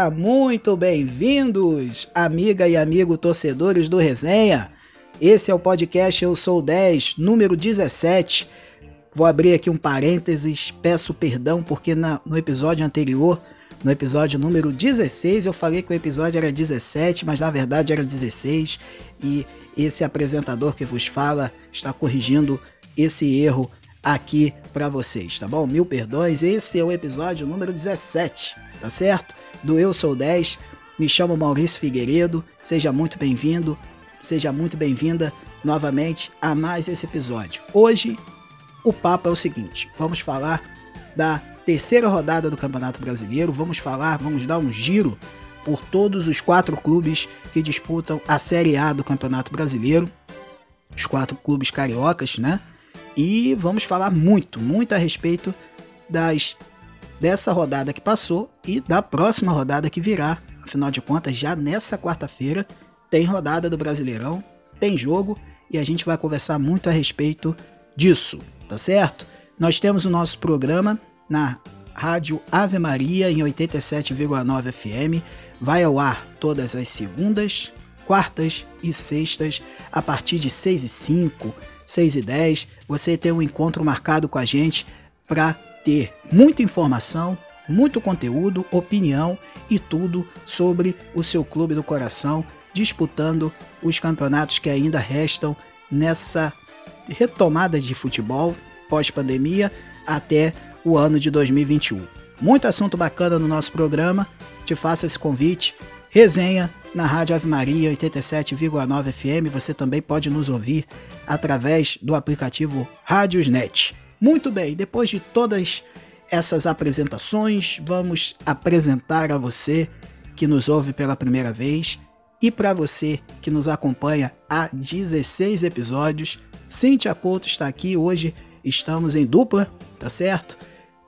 Seja muito bem-vindos, amiga e amigo torcedores do Resenha. Esse é o podcast Eu Sou o 10, número 17. Vou abrir aqui um parênteses, peço perdão porque na, no episódio anterior, no episódio número 16, eu falei que o episódio era 17, mas na verdade era 16 e esse apresentador que vos fala está corrigindo esse erro aqui para vocês, tá bom? Mil perdões, esse é o episódio número 17, tá certo? Do Eu Sou 10. Me chamo Maurício Figueiredo, seja muito bem-vindo, seja muito bem-vinda novamente a mais esse episódio. Hoje o papo é o seguinte: vamos falar da terceira rodada do Campeonato Brasileiro, vamos falar, vamos dar um giro por todos os quatro clubes que disputam a Série A do Campeonato Brasileiro, os quatro clubes cariocas, né? E vamos falar muito, muito a respeito das dessa rodada que passou e da próxima rodada que virá. Afinal de contas, já nessa quarta-feira tem rodada do Brasileirão, tem jogo e a gente vai conversar muito a respeito disso, tá certo? Nós temos o nosso programa na Rádio Ave Maria em 87,9 FM, vai ao ar todas as segundas, quartas e sextas a partir de 6 e 5 6 e 10, você tem um encontro marcado com a gente para ter muita informação, muito conteúdo, opinião e tudo sobre o seu clube do coração, disputando os campeonatos que ainda restam nessa retomada de futebol pós-pandemia até o ano de 2021. Muito assunto bacana no nosso programa. Te faço esse convite. Resenha na Rádio Ave Maria 87,9 FM. Você também pode nos ouvir através do aplicativo Rádiosnet. Muito bem, depois de todas essas apresentações, vamos apresentar a você que nos ouve pela primeira vez e para você que nos acompanha há 16 episódios. Cíntia Couto está aqui hoje, estamos em dupla, tá certo?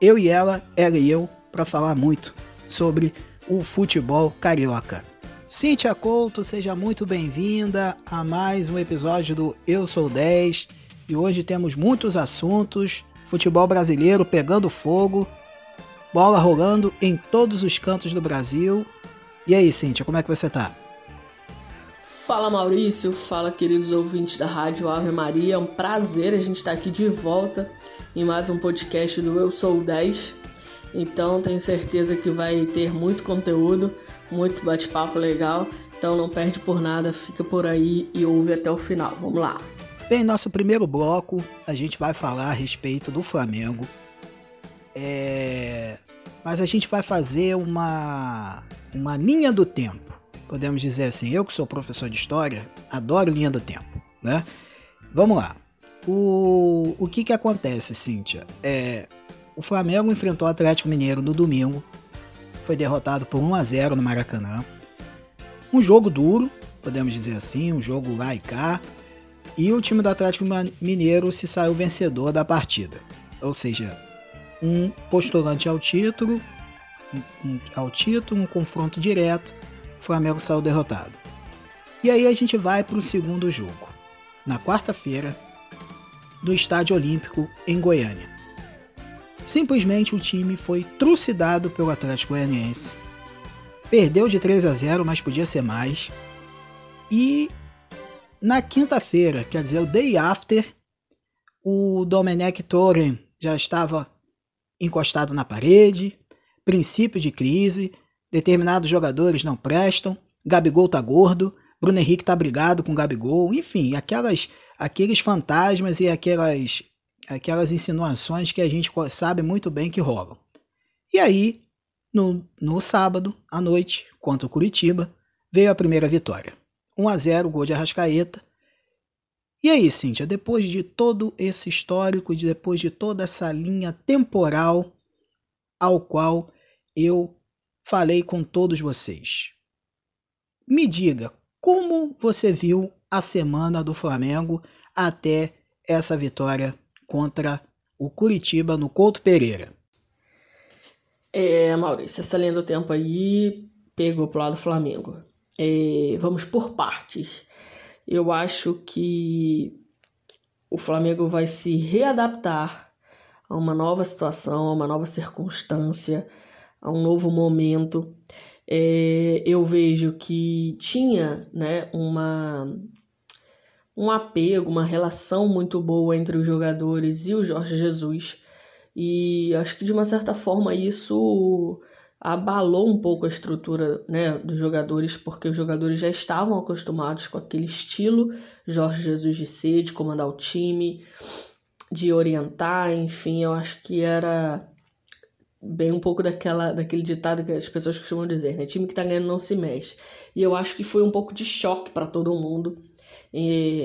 Eu e ela, ela e eu, para falar muito sobre o futebol carioca. Cíntia Couto, seja muito bem-vinda a mais um episódio do Eu Sou 10 e hoje temos muitos assuntos, futebol brasileiro pegando fogo, bola rolando em todos os cantos do Brasil. E aí, Cíntia, como é que você tá? Fala Maurício, fala queridos ouvintes da Rádio Ave Maria, é um prazer a gente estar aqui de volta em mais um podcast do Eu Sou 10. Então tenho certeza que vai ter muito conteúdo muito bate-papo legal. Então não perde por nada, fica por aí e ouve até o final. Vamos lá. Bem, nosso primeiro bloco a gente vai falar a respeito do Flamengo. É... Mas a gente vai fazer uma, uma linha do tempo. Podemos dizer assim, eu que sou professor de história, adoro linha do tempo, né? Vamos lá. O, o que que acontece, Cíntia? É, o Flamengo enfrentou o Atlético Mineiro no domingo foi derrotado por 1 a 0 no Maracanã. Um jogo duro, podemos dizer assim, um jogo lá e cá. E o time do Atlético Mineiro se saiu vencedor da partida. Ou seja, um postulante ao título, um, ao título, um confronto direto, o Flamengo saiu derrotado. E aí a gente vai para o segundo jogo, na quarta-feira, no Estádio Olímpico em Goiânia. Simplesmente o time foi trucidado pelo Atlético Goianiense. Perdeu de 3 a 0, mas podia ser mais. E na quinta-feira, quer dizer, o day after, o Domenech Torren já estava encostado na parede, princípio de crise, determinados jogadores não prestam, Gabigol tá gordo, Bruno Henrique tá brigado com Gabigol, enfim, aquelas aqueles fantasmas e aquelas aquelas insinuações que a gente sabe muito bem que rolam. E aí, no, no sábado, à noite, contra o Curitiba, veio a primeira vitória. 1 a 0 gol de Arrascaeta. E aí, Cíntia, depois de todo esse histórico, depois de toda essa linha temporal ao qual eu falei com todos vocês, me diga como você viu a semana do Flamengo até essa vitória contra o Curitiba no Couto Pereira. É, Maurício, essa linha do tempo aí pegou pro lado do Flamengo. É, vamos por partes. Eu acho que o Flamengo vai se readaptar a uma nova situação, a uma nova circunstância, a um novo momento. É, eu vejo que tinha né, uma, um apego, uma relação muito boa entre os jogadores e o Jorge Jesus. E acho que de uma certa forma isso abalou um pouco a estrutura né, dos jogadores, porque os jogadores já estavam acostumados com aquele estilo Jorge Jesus de ser, de comandar o time, de orientar, enfim, eu acho que era bem um pouco daquela, daquele ditado que as pessoas costumam dizer, né? Time que tá ganhando não se mexe. E eu acho que foi um pouco de choque para todo mundo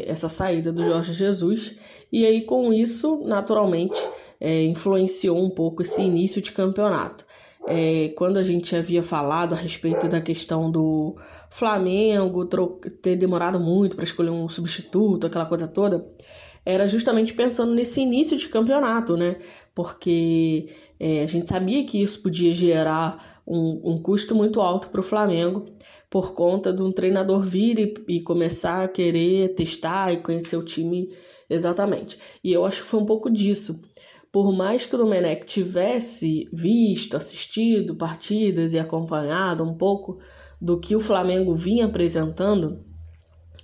essa saída do Jorge Jesus. E aí, com isso, naturalmente, é, influenciou um pouco esse início de campeonato. É, quando a gente havia falado a respeito da questão do Flamengo ter demorado muito para escolher um substituto, aquela coisa toda, era justamente pensando nesse início de campeonato, né? Porque é, a gente sabia que isso podia gerar um, um custo muito alto para o Flamengo por conta de um treinador vir e, e começar a querer testar e conhecer o time exatamente. E eu acho que foi um pouco disso por mais que o Domenech tivesse visto, assistido partidas e acompanhado um pouco do que o Flamengo vinha apresentando,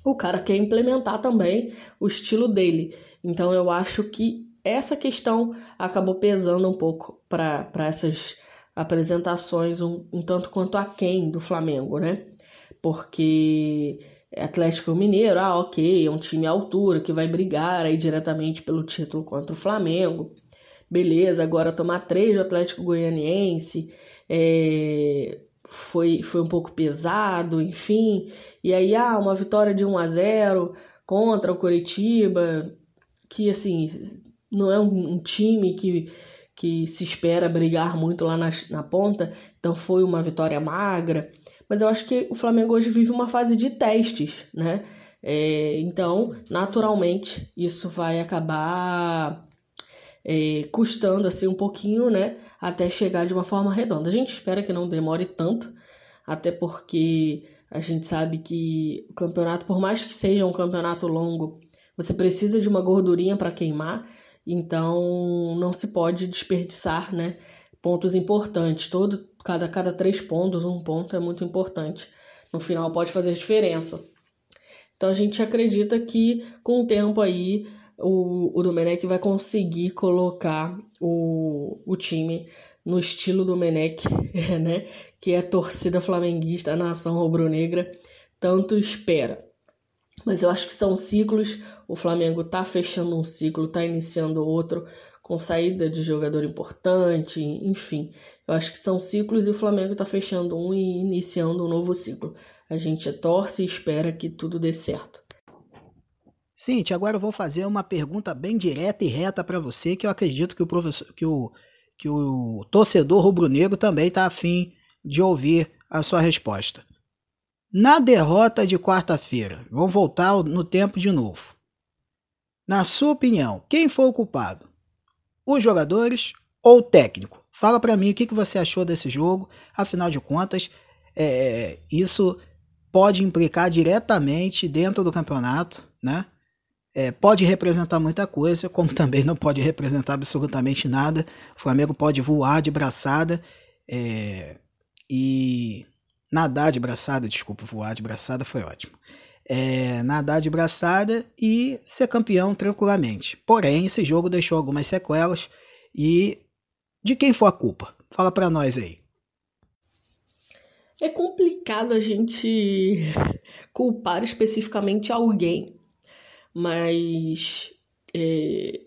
o cara quer implementar também o estilo dele. Então eu acho que essa questão acabou pesando um pouco para essas apresentações um, um tanto quanto aquém do Flamengo, né? Porque Atlético Mineiro, ah, ok, é um time à altura que vai brigar aí diretamente pelo título contra o Flamengo beleza, agora tomar três do Atlético Goianiense é, foi, foi um pouco pesado, enfim. E aí, ah, uma vitória de 1 a 0 contra o Coritiba, que assim, não é um, um time que, que se espera brigar muito lá na, na ponta, então foi uma vitória magra. Mas eu acho que o Flamengo hoje vive uma fase de testes, né? É, então, naturalmente, isso vai acabar é, custando assim um pouquinho, né, até chegar de uma forma redonda. A gente espera que não demore tanto, até porque a gente sabe que o campeonato, por mais que seja um campeonato longo, você precisa de uma gordurinha para queimar, então não se pode desperdiçar, né, pontos importantes. Todo cada cada três pontos, um ponto é muito importante. No final pode fazer diferença. Então a gente acredita que com o tempo aí o, o Domenech vai conseguir colocar o, o time no estilo Domenech, né? Que é a torcida flamenguista, a nação rubro-negra, tanto espera. Mas eu acho que são ciclos, o Flamengo tá fechando um ciclo, tá iniciando outro, com saída de jogador importante, enfim. Eu acho que são ciclos e o Flamengo tá fechando um e iniciando um novo ciclo. A gente torce e espera que tudo dê certo. Cintia, agora eu vou fazer uma pergunta bem direta e reta para você, que eu acredito que o professor, que o, que o torcedor rubro-negro também está afim de ouvir a sua resposta. Na derrota de quarta-feira, vamos voltar no tempo de novo. Na sua opinião, quem foi o culpado? Os jogadores ou o técnico? Fala para mim o que, que você achou desse jogo. Afinal de contas, é, isso pode implicar diretamente dentro do campeonato, né? É, pode representar muita coisa, como também não pode representar absolutamente nada. O Flamengo pode voar de braçada é, e nadar de braçada, desculpa, voar de braçada foi ótimo. É, nadar de braçada e ser campeão tranquilamente. Porém, esse jogo deixou algumas sequelas e de quem foi a culpa? Fala para nós aí. É complicado a gente culpar especificamente alguém mas é,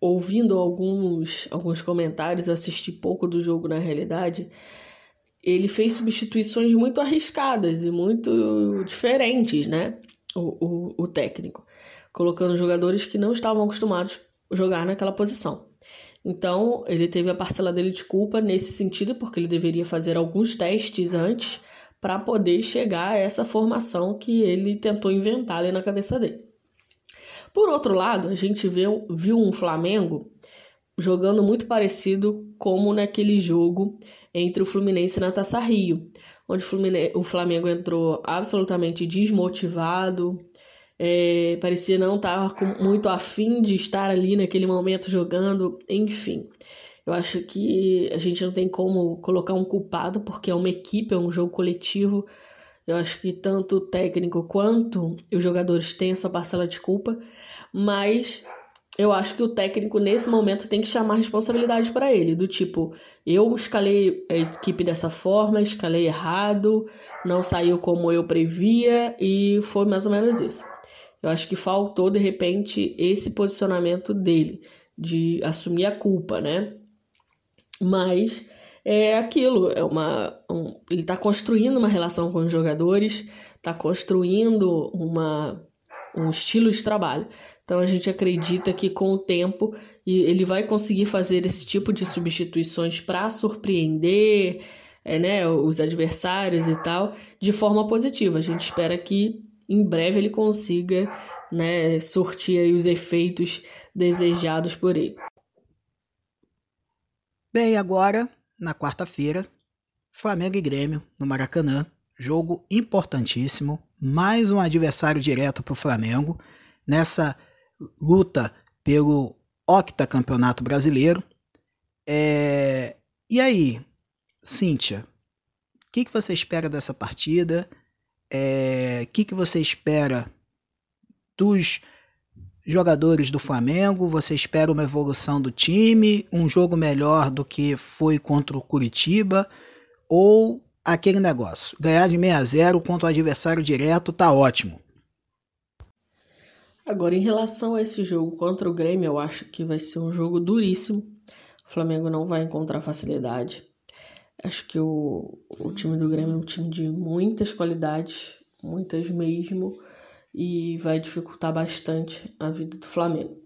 ouvindo alguns, alguns comentários, eu assisti pouco do jogo na realidade, ele fez substituições muito arriscadas e muito diferentes, né? O, o, o técnico, colocando jogadores que não estavam acostumados a jogar naquela posição. Então, ele teve a parcela dele de culpa nesse sentido, porque ele deveria fazer alguns testes antes para poder chegar a essa formação que ele tentou inventar ali na cabeça dele. Por outro lado, a gente viu, viu um Flamengo jogando muito parecido como naquele jogo entre o Fluminense e Taça Rio, onde o, Flamengo entrou absolutamente desmotivado, é, parecia não estar muito afim de estar ali naquele momento jogando, enfim. Eu acho que a gente não tem como colocar um culpado, porque é uma equipe, é um jogo coletivo. Eu acho que tanto o técnico quanto os jogadores têm a sua parcela de culpa, mas eu acho que o técnico nesse momento tem que chamar responsabilidade para ele, do tipo, eu escalei a equipe dessa forma, escalei errado, não saiu como eu previa e foi mais ou menos isso. Eu acho que faltou de repente esse posicionamento dele de assumir a culpa, né? Mas é aquilo, é uma um, ele está construindo uma relação com os jogadores, está construindo uma um estilo de trabalho. Então a gente acredita que com o tempo ele vai conseguir fazer esse tipo de substituições para surpreender é, né, os adversários e tal de forma positiva. A gente espera que em breve ele consiga né, sortir os efeitos desejados por ele. Bem, agora, na quarta-feira, Flamengo e Grêmio no Maracanã. Jogo importantíssimo. Mais um adversário direto para o Flamengo nessa luta pelo octacampeonato brasileiro. É... E aí, Cíntia, o que, que você espera dessa partida? O é... que, que você espera dos jogadores do Flamengo? Você espera uma evolução do time, um jogo melhor do que foi contra o Curitiba? Ou aquele negócio, ganhar de 6 a 0 contra o adversário direto tá ótimo? Agora, em relação a esse jogo contra o Grêmio, eu acho que vai ser um jogo duríssimo. O Flamengo não vai encontrar facilidade. Acho que o, o time do Grêmio é um time de muitas qualidades, muitas mesmo e vai dificultar bastante a vida do Flamengo.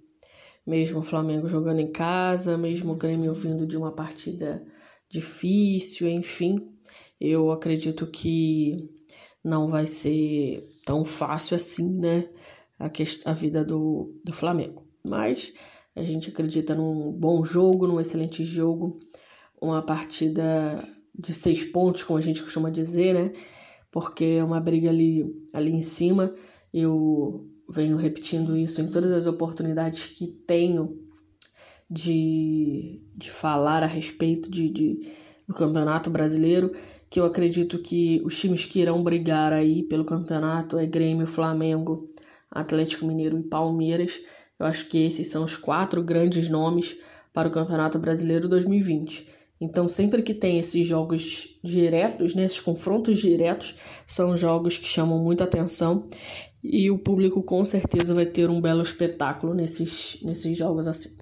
Mesmo o Flamengo jogando em casa, mesmo o Grêmio vindo de uma partida difícil, enfim, eu acredito que não vai ser tão fácil assim, né? A, a vida do, do Flamengo. Mas a gente acredita num bom jogo, num excelente jogo, uma partida de seis pontos, como a gente costuma dizer, né? Porque é uma briga ali, ali em cima eu venho repetindo isso em todas as oportunidades que tenho de, de falar a respeito de, de, do Campeonato Brasileiro, que eu acredito que os times que irão brigar aí pelo campeonato é Grêmio, Flamengo, Atlético Mineiro e Palmeiras. Eu acho que esses são os quatro grandes nomes para o Campeonato Brasileiro 2020. Então, sempre que tem esses jogos diretos, né, esses confrontos diretos, são jogos que chamam muita atenção e o público com certeza vai ter um belo espetáculo nesses, nesses jogos assim.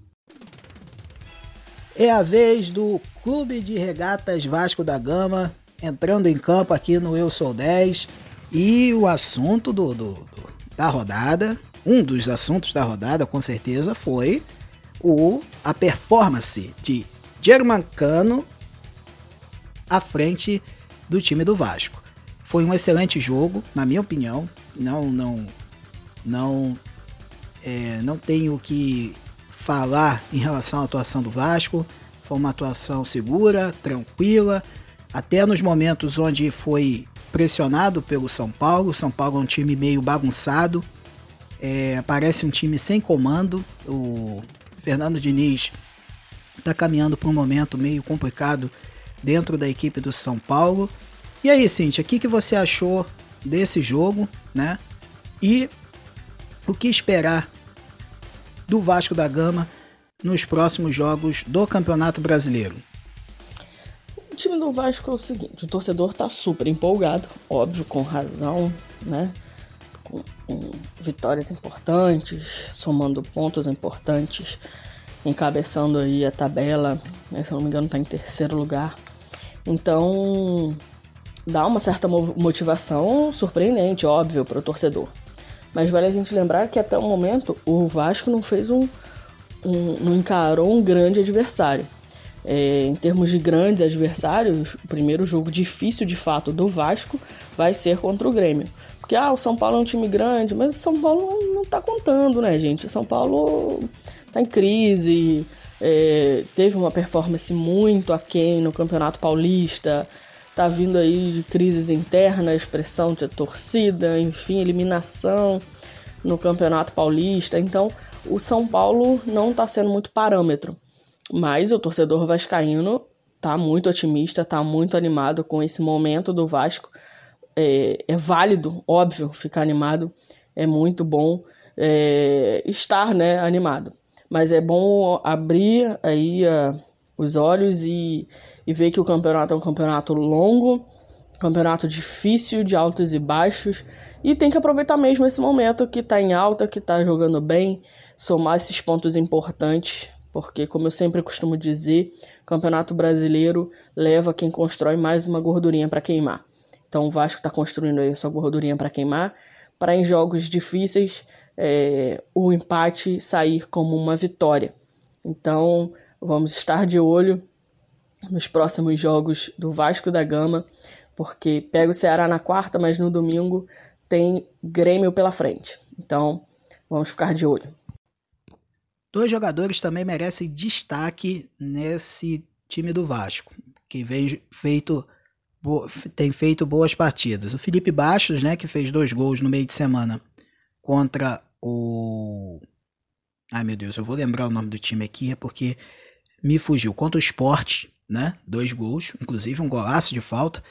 É a vez do Clube de Regatas Vasco da Gama entrando em campo aqui no Eu Sou 10 e o assunto do, do, do da rodada, um dos assuntos da rodada com certeza foi o, a performance de Germancano à frente do time do Vasco. Foi um excelente jogo, na minha opinião não não não é, não tenho que falar em relação à atuação do Vasco. Foi uma atuação segura, tranquila, até nos momentos onde foi pressionado pelo São Paulo. São Paulo é um time meio bagunçado, é, parece um time sem comando. O Fernando Diniz está caminhando por um momento meio complicado dentro da equipe do São Paulo. E aí, Cintia, o que, que você achou desse jogo, né? E o que esperar do Vasco da Gama nos próximos jogos do Campeonato Brasileiro? O time do Vasco é o seguinte, o torcedor tá super empolgado, óbvio, com razão, né? Com, com vitórias importantes, somando pontos importantes, encabeçando aí a tabela, né? se não me engano tá em terceiro lugar. Então, dá uma certa motivação surpreendente, óbvio, para o torcedor. Mas vale a gente lembrar que até o momento o Vasco não fez um. um não encarou um grande adversário. É, em termos de grandes adversários, o primeiro jogo difícil de fato do Vasco vai ser contra o Grêmio. Porque ah, o São Paulo é um time grande, mas o São Paulo não, tá contando, né, gente? O São Paulo tá em crise, é, teve uma performance muito aquém no Campeonato Paulista, tá vindo aí de crises internas, pressão de torcida, enfim, eliminação no Campeonato Paulista. Então, o São Paulo não está sendo muito parâmetro. Mas o torcedor vascaíno tá muito otimista, tá muito animado com esse momento do Vasco. É, é válido, óbvio, ficar animado. É muito bom é, estar né, animado. Mas é bom abrir aí uh, os olhos e, e ver que o campeonato é um campeonato longo, campeonato difícil, de altos e baixos. E tem que aproveitar mesmo esse momento que está em alta, que está jogando bem, somar esses pontos importantes, porque, como eu sempre costumo dizer, Campeonato Brasileiro leva quem constrói mais uma gordurinha para queimar. Então, o Vasco está construindo aí a sua gordurinha para queimar, para em jogos difíceis é, o empate sair como uma vitória. Então, vamos estar de olho nos próximos jogos do Vasco da Gama, porque pega o Ceará na quarta, mas no domingo tem Grêmio pela frente. Então, vamos ficar de olho. Dois jogadores também merecem destaque nesse time do Vasco, que vem feito tem feito boas partidas. O Felipe Bastos, né, que fez dois gols no meio de semana contra o Ai meu Deus, eu vou lembrar o nome do time aqui, é porque me fugiu. Contra o Sport, né? Dois gols, inclusive um golaço de falta.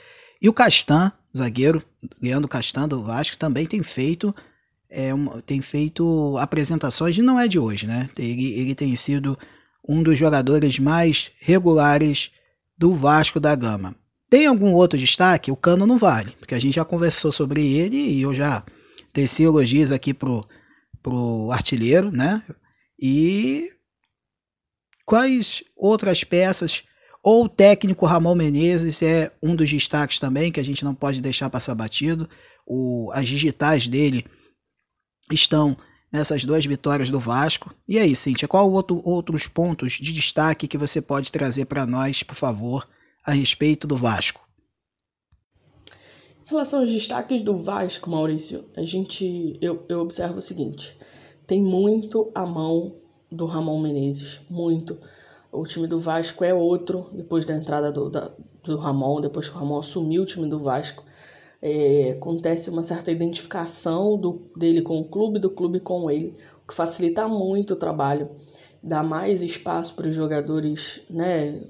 E o Castan, zagueiro, Leandro Castan do Vasco, também tem feito é, uma, tem feito apresentações, e não é de hoje, né? Ele, ele tem sido um dos jogadores mais regulares do Vasco da Gama. Tem algum outro destaque? O Cano não vale, porque a gente já conversou sobre ele e eu já teci elogios aqui pro, pro artilheiro, né? E quais outras peças ou o técnico Ramon Menezes é um dos destaques também, que a gente não pode deixar passar batido. O, as digitais dele estão nessas duas vitórias do Vasco. E aí, Cíntia, qual outro, outros pontos de destaque que você pode trazer para nós, por favor, a respeito do Vasco? Em relação aos destaques do Vasco, Maurício, a gente eu, eu observo o seguinte: tem muito a mão do Ramon Menezes, muito. O time do Vasco é outro, depois da entrada do, da, do Ramon, depois que o Ramon assumiu o time do Vasco. É, acontece uma certa identificação do, dele com o clube, do clube com ele, o que facilita muito o trabalho, dá mais espaço para os jogadores né,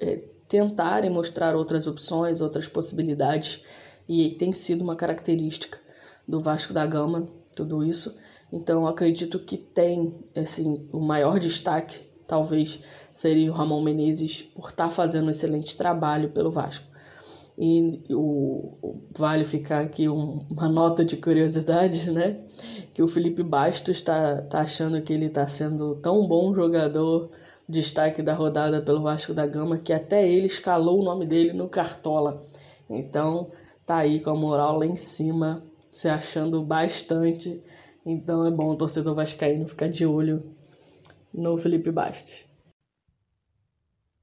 é, tentarem mostrar outras opções, outras possibilidades, e tem sido uma característica do Vasco da Gama, tudo isso. Então acredito que tem assim, o maior destaque, talvez, seria o Ramon Menezes por estar tá fazendo um excelente trabalho pelo Vasco. E o, o vale ficar aqui um, uma nota de curiosidade, né? Que o Felipe Bastos está tá achando que ele está sendo tão bom jogador, destaque da rodada pelo Vasco da Gama, que até ele escalou o nome dele no Cartola. Então tá aí com a moral lá em cima, se achando bastante. Então é bom o torcedor vascaíno ficar de olho no Felipe Bastos.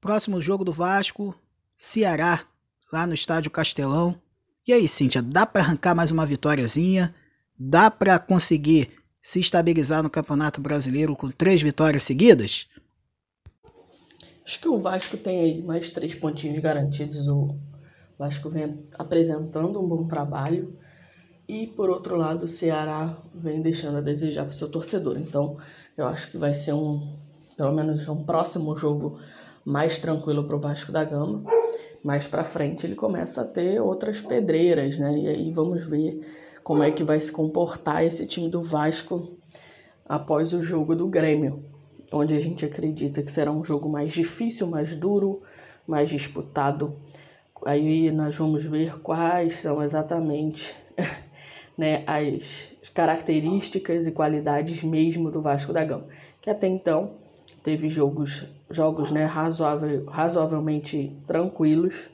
Próximo jogo do Vasco, Ceará, lá no estádio Castelão. E aí, Cíntia, dá para arrancar mais uma vitóriazinha? Dá para conseguir se estabilizar no Campeonato Brasileiro com três vitórias seguidas? Acho que o Vasco tem aí mais três pontinhos garantidos. O Vasco vem apresentando um bom trabalho. E por outro lado, o Ceará vem deixando a desejar para o seu torcedor. Então, eu acho que vai ser um, pelo menos um próximo jogo mais tranquilo para o Vasco da Gama. Mais para frente ele começa a ter outras pedreiras, né? E aí vamos ver como é que vai se comportar esse time do Vasco após o jogo do Grêmio, onde a gente acredita que será um jogo mais difícil, mais duro, mais disputado. Aí nós vamos ver quais são exatamente né, as características e qualidades mesmo do Vasco da Gama, que até então teve jogos, jogos né, razoável, razoavelmente tranquilos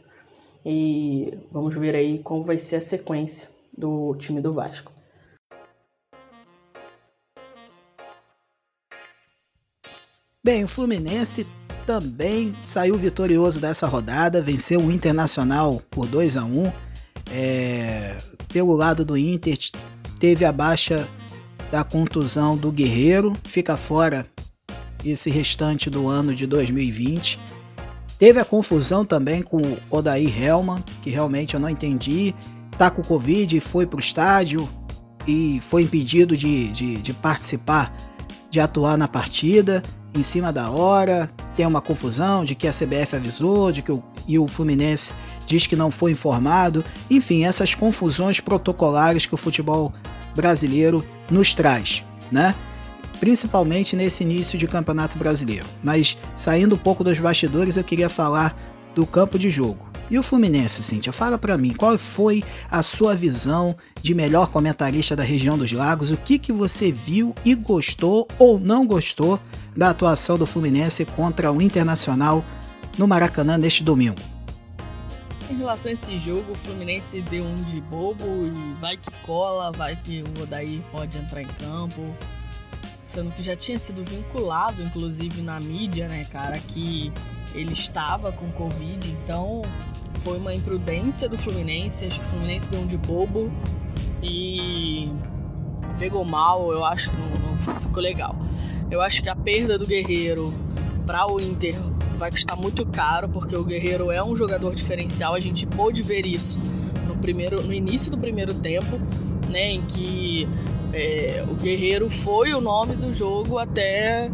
e vamos ver aí como vai ser a sequência do time do Vasco. Bem, o Fluminense também saiu vitorioso dessa rodada, venceu o Internacional por 2 a 1. É, pelo lado do Inter, teve a baixa da contusão do Guerreiro, fica fora esse restante do ano de 2020. Teve a confusão também com o Odair Helman, que realmente eu não entendi. Tá com Covid, foi pro estádio e foi impedido de, de, de participar, de atuar na partida em cima da hora. Tem uma confusão de que a CBF avisou, de que o, e o Fluminense diz que não foi informado. Enfim, essas confusões protocolares que o futebol brasileiro nos traz, né? Principalmente nesse início de campeonato brasileiro. Mas saindo um pouco dos bastidores, eu queria falar do campo de jogo. E o Fluminense, Cíntia, fala para mim, qual foi a sua visão de melhor comentarista da região dos lagos? O que, que você viu e gostou ou não gostou da atuação do Fluminense contra o Internacional no Maracanã neste domingo? Em relação a esse jogo, o Fluminense deu um de bobo e vai que cola, vai que o Odair pode entrar em campo. Sendo que já tinha sido vinculado, inclusive na mídia, né, cara, que ele estava com Covid, então foi uma imprudência do Fluminense. Acho que o Fluminense deu um de bobo e pegou mal. Eu acho que não, não ficou legal. Eu acho que a perda do Guerreiro para o Inter vai custar muito caro, porque o Guerreiro é um jogador diferencial. A gente pôde ver isso no, primeiro, no início do primeiro tempo, né, em que é, o Guerreiro foi o nome do jogo até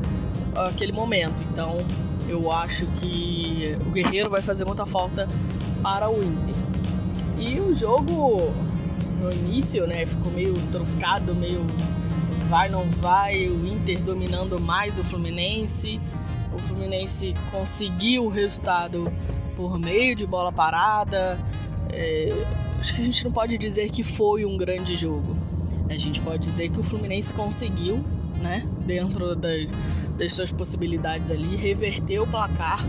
aquele momento. Então, eu acho que o Guerreiro vai fazer muita falta para o Inter. E o jogo no início, né, ficou meio trocado, meio vai não vai, o Inter dominando mais o Fluminense. Fluminense conseguiu o resultado por meio de bola parada. É, acho que a gente não pode dizer que foi um grande jogo. A gente pode dizer que o Fluminense conseguiu, né, dentro das, das suas possibilidades ali, reverter o placar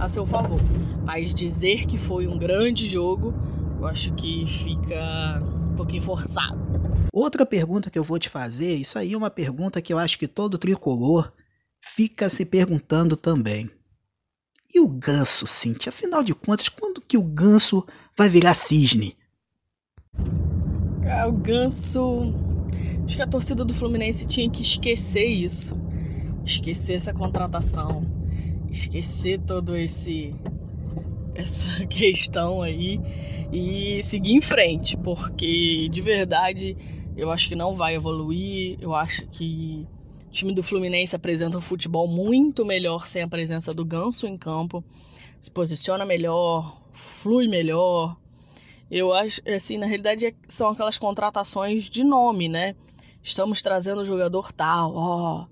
a seu favor. Mas dizer que foi um grande jogo, eu acho que fica um pouquinho forçado. Outra pergunta que eu vou te fazer, isso aí é uma pergunta que eu acho que todo tricolor fica se perguntando também. E o ganso, Cintia? Afinal de contas, quando que o ganso vai virar cisne? É, o ganso. Acho que a torcida do Fluminense tinha que esquecer isso. Esquecer essa contratação. Esquecer todo esse essa questão aí e seguir em frente, porque de verdade eu acho que não vai evoluir. Eu acho que o time do Fluminense apresenta um futebol muito melhor sem a presença do Ganso em campo, se posiciona melhor, flui melhor. Eu acho, assim, na realidade é, são aquelas contratações de nome, né? Estamos trazendo o jogador tal, ó.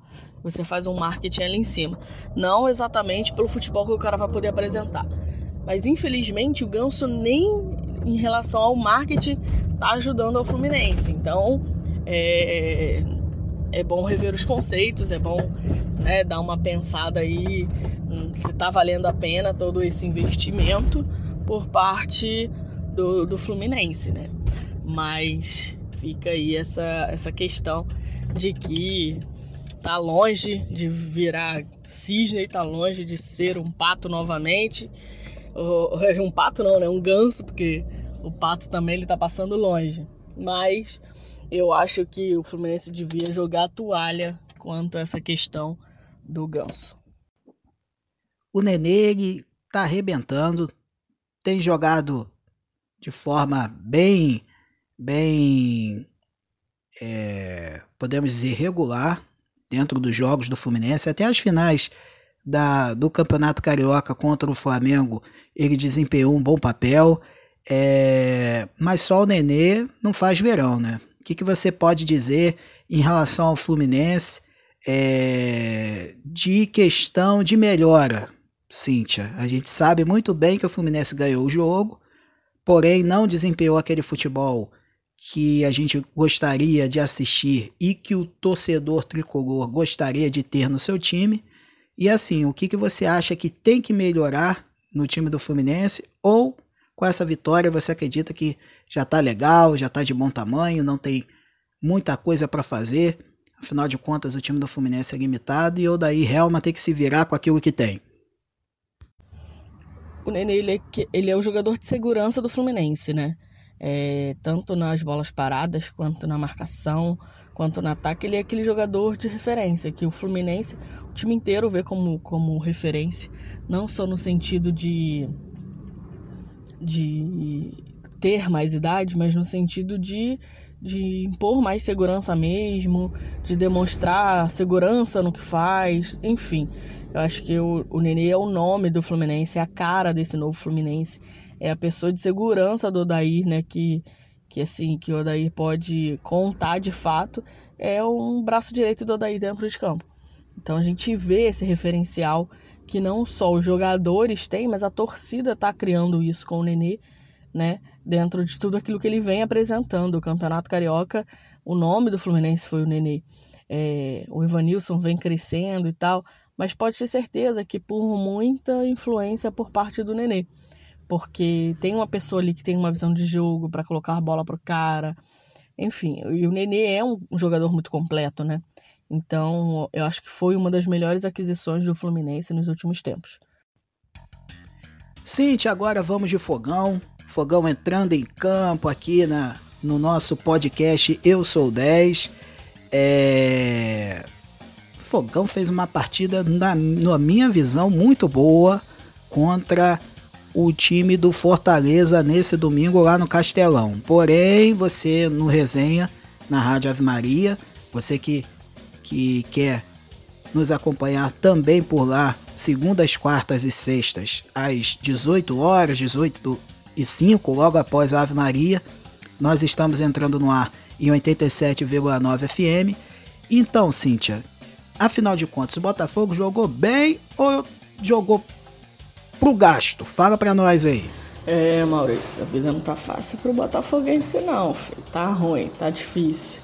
Você faz um marketing ali em cima. Não exatamente pelo futebol que o cara vai poder apresentar. Mas infelizmente o Ganso nem em relação ao marketing tá ajudando ao Fluminense. Então é, é bom rever os conceitos, é bom né, dar uma pensada aí hum, se tá valendo a pena todo esse investimento por parte do, do Fluminense, né? Mas fica aí essa, essa questão de que tá longe de virar cisne, tá longe de ser um pato novamente um pato não, né? Um ganso, porque o pato também ele tá passando longe. Mas eu acho que o Fluminense devia jogar a toalha quanto a essa questão do ganso. O Nenê ele tá arrebentando, tem jogado de forma bem, bem, é, podemos dizer regular dentro dos jogos do Fluminense, até as finais da, do Campeonato Carioca contra o Flamengo, ele desempenhou um bom papel. É, mas só o Nenê não faz verão, né? Que, que você pode dizer em relação ao Fluminense é, de questão de melhora, Cíntia? A gente sabe muito bem que o Fluminense ganhou o jogo, porém não desempenhou aquele futebol que a gente gostaria de assistir e que o torcedor tricolor gostaria de ter no seu time. E assim, o que, que você acha que tem que melhorar no time do Fluminense? Ou com essa vitória você acredita que já tá legal, já tá de bom tamanho, não tem muita coisa para fazer? Afinal de contas, o time do Fluminense é limitado e o daí Helma tem que se virar com aquilo que tem. O Nenê, ele é, ele é o jogador de segurança do Fluminense, né? é, tanto nas bolas paradas, quanto na marcação, quanto no ataque. Ele é aquele jogador de referência que o Fluminense, o time inteiro vê como, como referência, não só no sentido de, de ter mais idade, mas no sentido de, de impor mais segurança mesmo, de demonstrar segurança no que faz, enfim. Eu acho que o, o Nenê é o nome do Fluminense, é a cara desse novo Fluminense é a pessoa de segurança do Odair, né? Que, que assim, que o Odair pode contar de fato, é um braço direito do Odair dentro de campo. Então a gente vê esse referencial que não só os jogadores têm, mas a torcida está criando isso com o Nenê, né? Dentro de tudo aquilo que ele vem apresentando. O Campeonato Carioca, o nome do Fluminense foi o Nenê. É, o Ivanilson vem crescendo e tal, mas pode ter certeza que por muita influência por parte do Nenê porque tem uma pessoa ali que tem uma visão de jogo para colocar a bola pro cara. Enfim, e o Nenê é um jogador muito completo, né? Então, eu acho que foi uma das melhores aquisições do Fluminense nos últimos tempos. Cintia, agora vamos de fogão. Fogão entrando em campo aqui na, no nosso podcast Eu Sou 10. É... Fogão fez uma partida, na, na minha visão, muito boa contra o time do Fortaleza nesse domingo lá no Castelão. Porém, você no resenha na Rádio Ave Maria, você que, que quer nos acompanhar também por lá, segundas, quartas e sextas, às 18 horas, 18 e 5, logo após a Ave Maria, nós estamos entrando no ar em 87,9 FM. Então, Cíntia, afinal de contas, o Botafogo jogou bem ou jogou pro gasto? Fala pra nós aí. É, Maurício, a vida não tá fácil pro Botafoguense não, filho. Tá ruim, tá difícil.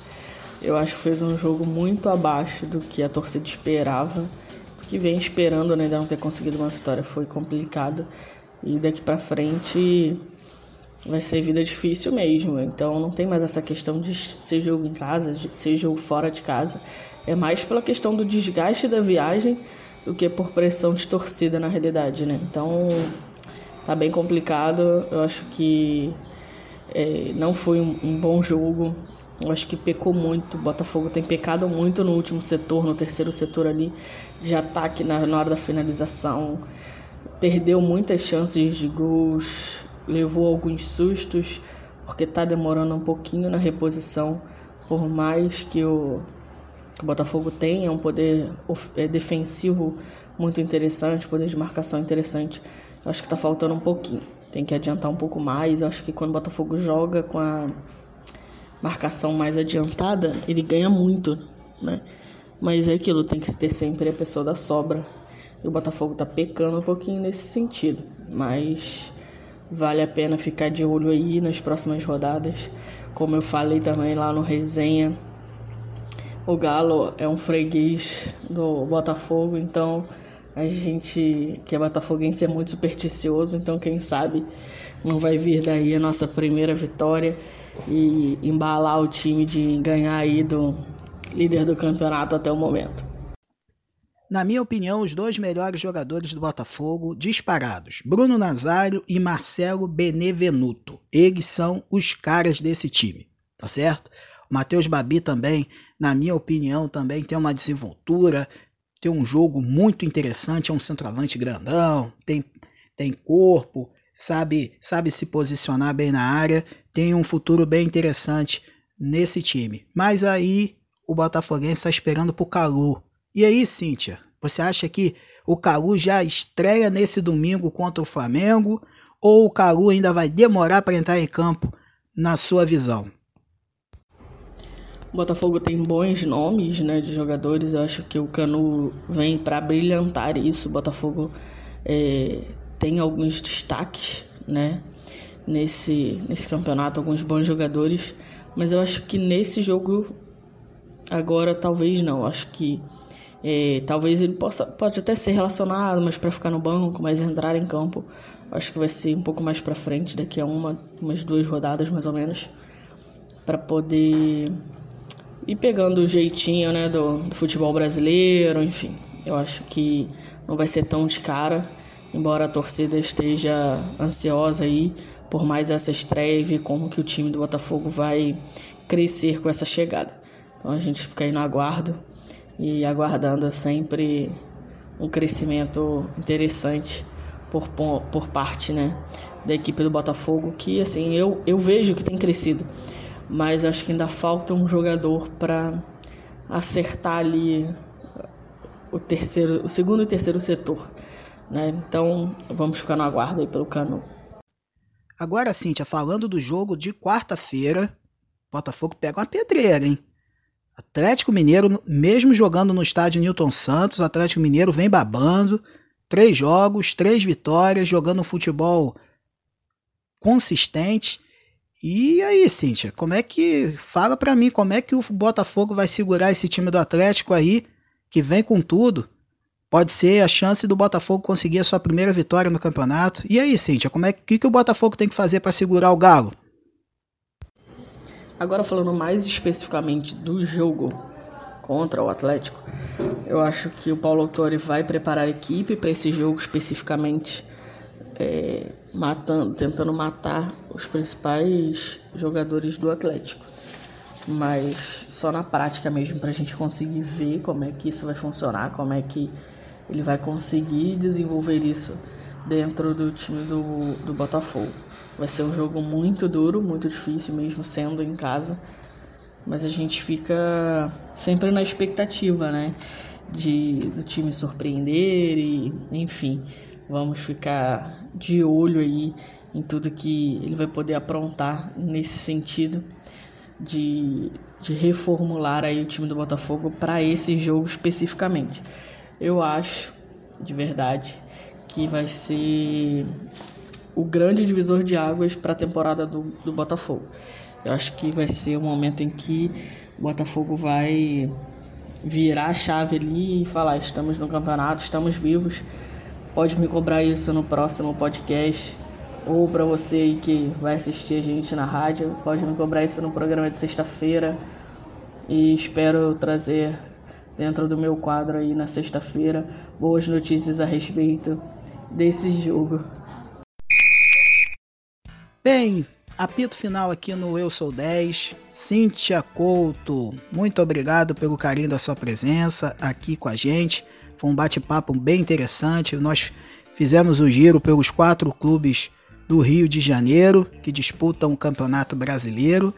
Eu acho que fez um jogo muito abaixo do que a torcida esperava, do que vem esperando, né, ainda não ter conseguido uma vitória. Foi complicado. E daqui pra frente vai ser vida difícil mesmo. Então não tem mais essa questão de ser jogo em casa, de ser jogo fora de casa. É mais pela questão do desgaste da viagem do que por pressão de torcida na realidade, né? Então tá bem complicado. Eu acho que é, não foi um, um, bom jogo. Eu acho que pecou muito. O Botafogo tem pecado muito no último setor, no terceiro setor ali de ataque na, na hora da finalização. Perdeu muitas chances de gols, levou alguns sustos, porque tá demorando um pouquinho na reposição. Por mais que o que o Botafogo é um poder é, defensivo muito interessante, poder de marcação interessante. Eu acho que está faltando um pouquinho. Tem que adiantar um pouco mais. Eu acho que quando o Botafogo joga com a marcação mais adiantada, ele ganha muito, né? Mas é aquilo, tem que ter sempre a pessoa da sobra. E o Botafogo está pecando um pouquinho nesse sentido. Mas vale a pena ficar de olho aí nas próximas rodadas. Como eu falei também lá no resenha, o Galo é um freguês do Botafogo, então a gente que é botafoguense é muito supersticioso, então quem sabe não vai vir daí a nossa primeira vitória e embalar o time de ganhar aí do líder do campeonato até o momento. Na minha opinião, os dois melhores jogadores do Botafogo disparados, Bruno Nazário e Marcelo Benevenuto. Eles são os caras desse time, tá certo? O Matheus Babi também na minha opinião, também tem uma desenvoltura, tem um jogo muito interessante, é um centroavante grandão, tem, tem corpo, sabe, sabe se posicionar bem na área, tem um futuro bem interessante nesse time. Mas aí o Botafoguense está esperando pro Calu. E aí, Cíntia, você acha que o Calu já estreia nesse domingo contra o Flamengo ou o Calu ainda vai demorar para entrar em campo na sua visão? O Botafogo tem bons nomes, né, de jogadores. Eu acho que o Canu vem para brilhantar isso. O Botafogo é, tem alguns destaques, né, nesse nesse campeonato, alguns bons jogadores. Mas eu acho que nesse jogo agora talvez não. Eu acho que talvez ele possa pode até ser relacionado, mas para ficar no banco, mas entrar em campo, acho que vai ser um pouco mais para frente, daqui a uma, umas duas rodadas mais ou menos, para poder e pegando o jeitinho né, do, do, futebol brasileiro, enfim. Eu acho que não vai ser tão de cara, embora a torcida esteja ansiosa aí por mais essa estreia e ver como que o time do Botafogo vai crescer com essa chegada. Então a gente fica aí no aguardo e aguardando sempre um crescimento interessante por, por parte né, da equipe do Botafogo, que assim eu, eu vejo que tem crescido, mas acho que ainda falta um jogador para acertar ali o terceiro, o segundo e terceiro setor. Né? Então vamos ficar no aguardo aí pelo Cano. Agora, Cíntia, falando do jogo de quarta-feira, Botafogo pega uma pedreira, hein? Atlético Mineiro, mesmo jogando no estádio Newton Santos, Atlético Mineiro vem babando. Três jogos, três vitórias, jogando um futebol consistente. E aí, Cíntia, como é que. Fala para mim, como é que o Botafogo vai segurar esse time do Atlético aí, que vem com tudo? Pode ser a chance do Botafogo conseguir a sua primeira vitória no campeonato. E aí, Cíntia, como é que, que o Botafogo tem que fazer para segurar o Galo? Agora falando mais especificamente do jogo contra o Atlético, eu acho que o Paulo Autori vai preparar a equipe para esse jogo especificamente, é, matando, tentando matar os principais jogadores do Atlético. Mas só na prática mesmo para a gente conseguir ver como é que isso vai funcionar, como é que ele vai conseguir desenvolver isso dentro do time do, do Botafogo. Vai ser um jogo muito duro, muito difícil, mesmo sendo em casa. Mas a gente fica sempre na expectativa, né? De, do time surpreender e, enfim, vamos ficar de olho aí em tudo que ele vai poder aprontar nesse sentido de, de reformular aí o time do Botafogo para esse jogo especificamente. Eu acho, de verdade, que vai ser o grande divisor de águas para a temporada do, do Botafogo. Eu acho que vai ser o momento em que o Botafogo vai virar a chave ali e falar: estamos no campeonato, estamos vivos. Pode me cobrar isso no próximo podcast. Ou para você que vai assistir a gente na rádio, pode me cobrar isso no programa de sexta-feira. E espero trazer dentro do meu quadro aí na sexta-feira boas notícias a respeito desse jogo. Bem, apito final aqui no Eu Sou 10. Cíntia Couto, muito obrigado pelo carinho da sua presença aqui com a gente. Foi um bate-papo bem interessante. Nós fizemos o giro pelos quatro clubes do Rio de Janeiro que disputam o Campeonato Brasileiro.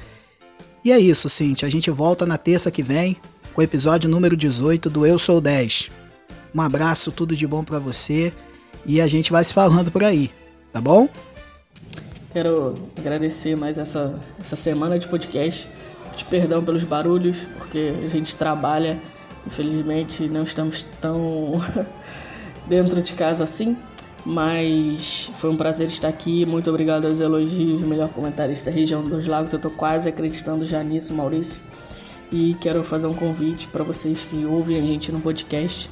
E é isso, Cíntia. A gente volta na terça que vem com o episódio número 18 do Eu Sou 10. Um abraço, tudo de bom para você e a gente vai se falando por aí, tá bom? Quero agradecer mais essa, essa semana de podcast. Pedir perdão pelos barulhos, porque a gente trabalha, infelizmente não estamos tão dentro de casa assim. Mas foi um prazer estar aqui. Muito obrigado aos elogios, melhor comentarista da região dos lagos. Eu estou quase acreditando já nisso, Maurício. E quero fazer um convite para vocês que ouvem a gente no podcast.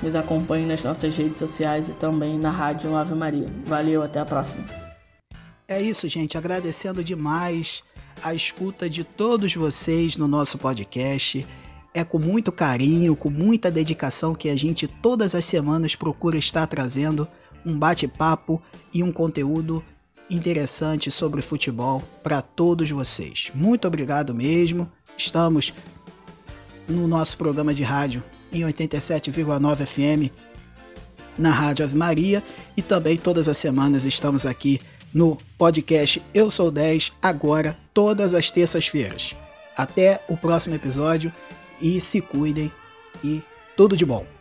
Nos acompanhem nas nossas redes sociais e também na Rádio Ave Maria. Valeu, até a próxima. É isso, gente. Agradecendo demais a escuta de todos vocês no nosso podcast. É com muito carinho, com muita dedicação que a gente todas as semanas procura estar trazendo um bate-papo e um conteúdo interessante sobre futebol para todos vocês. Muito obrigado mesmo. Estamos no nosso programa de rádio em 87,9 FM na Rádio Ave Maria e também todas as semanas estamos aqui no podcast Eu Sou 10, agora, todas as terças-feiras. Até o próximo episódio e se cuidem e tudo de bom.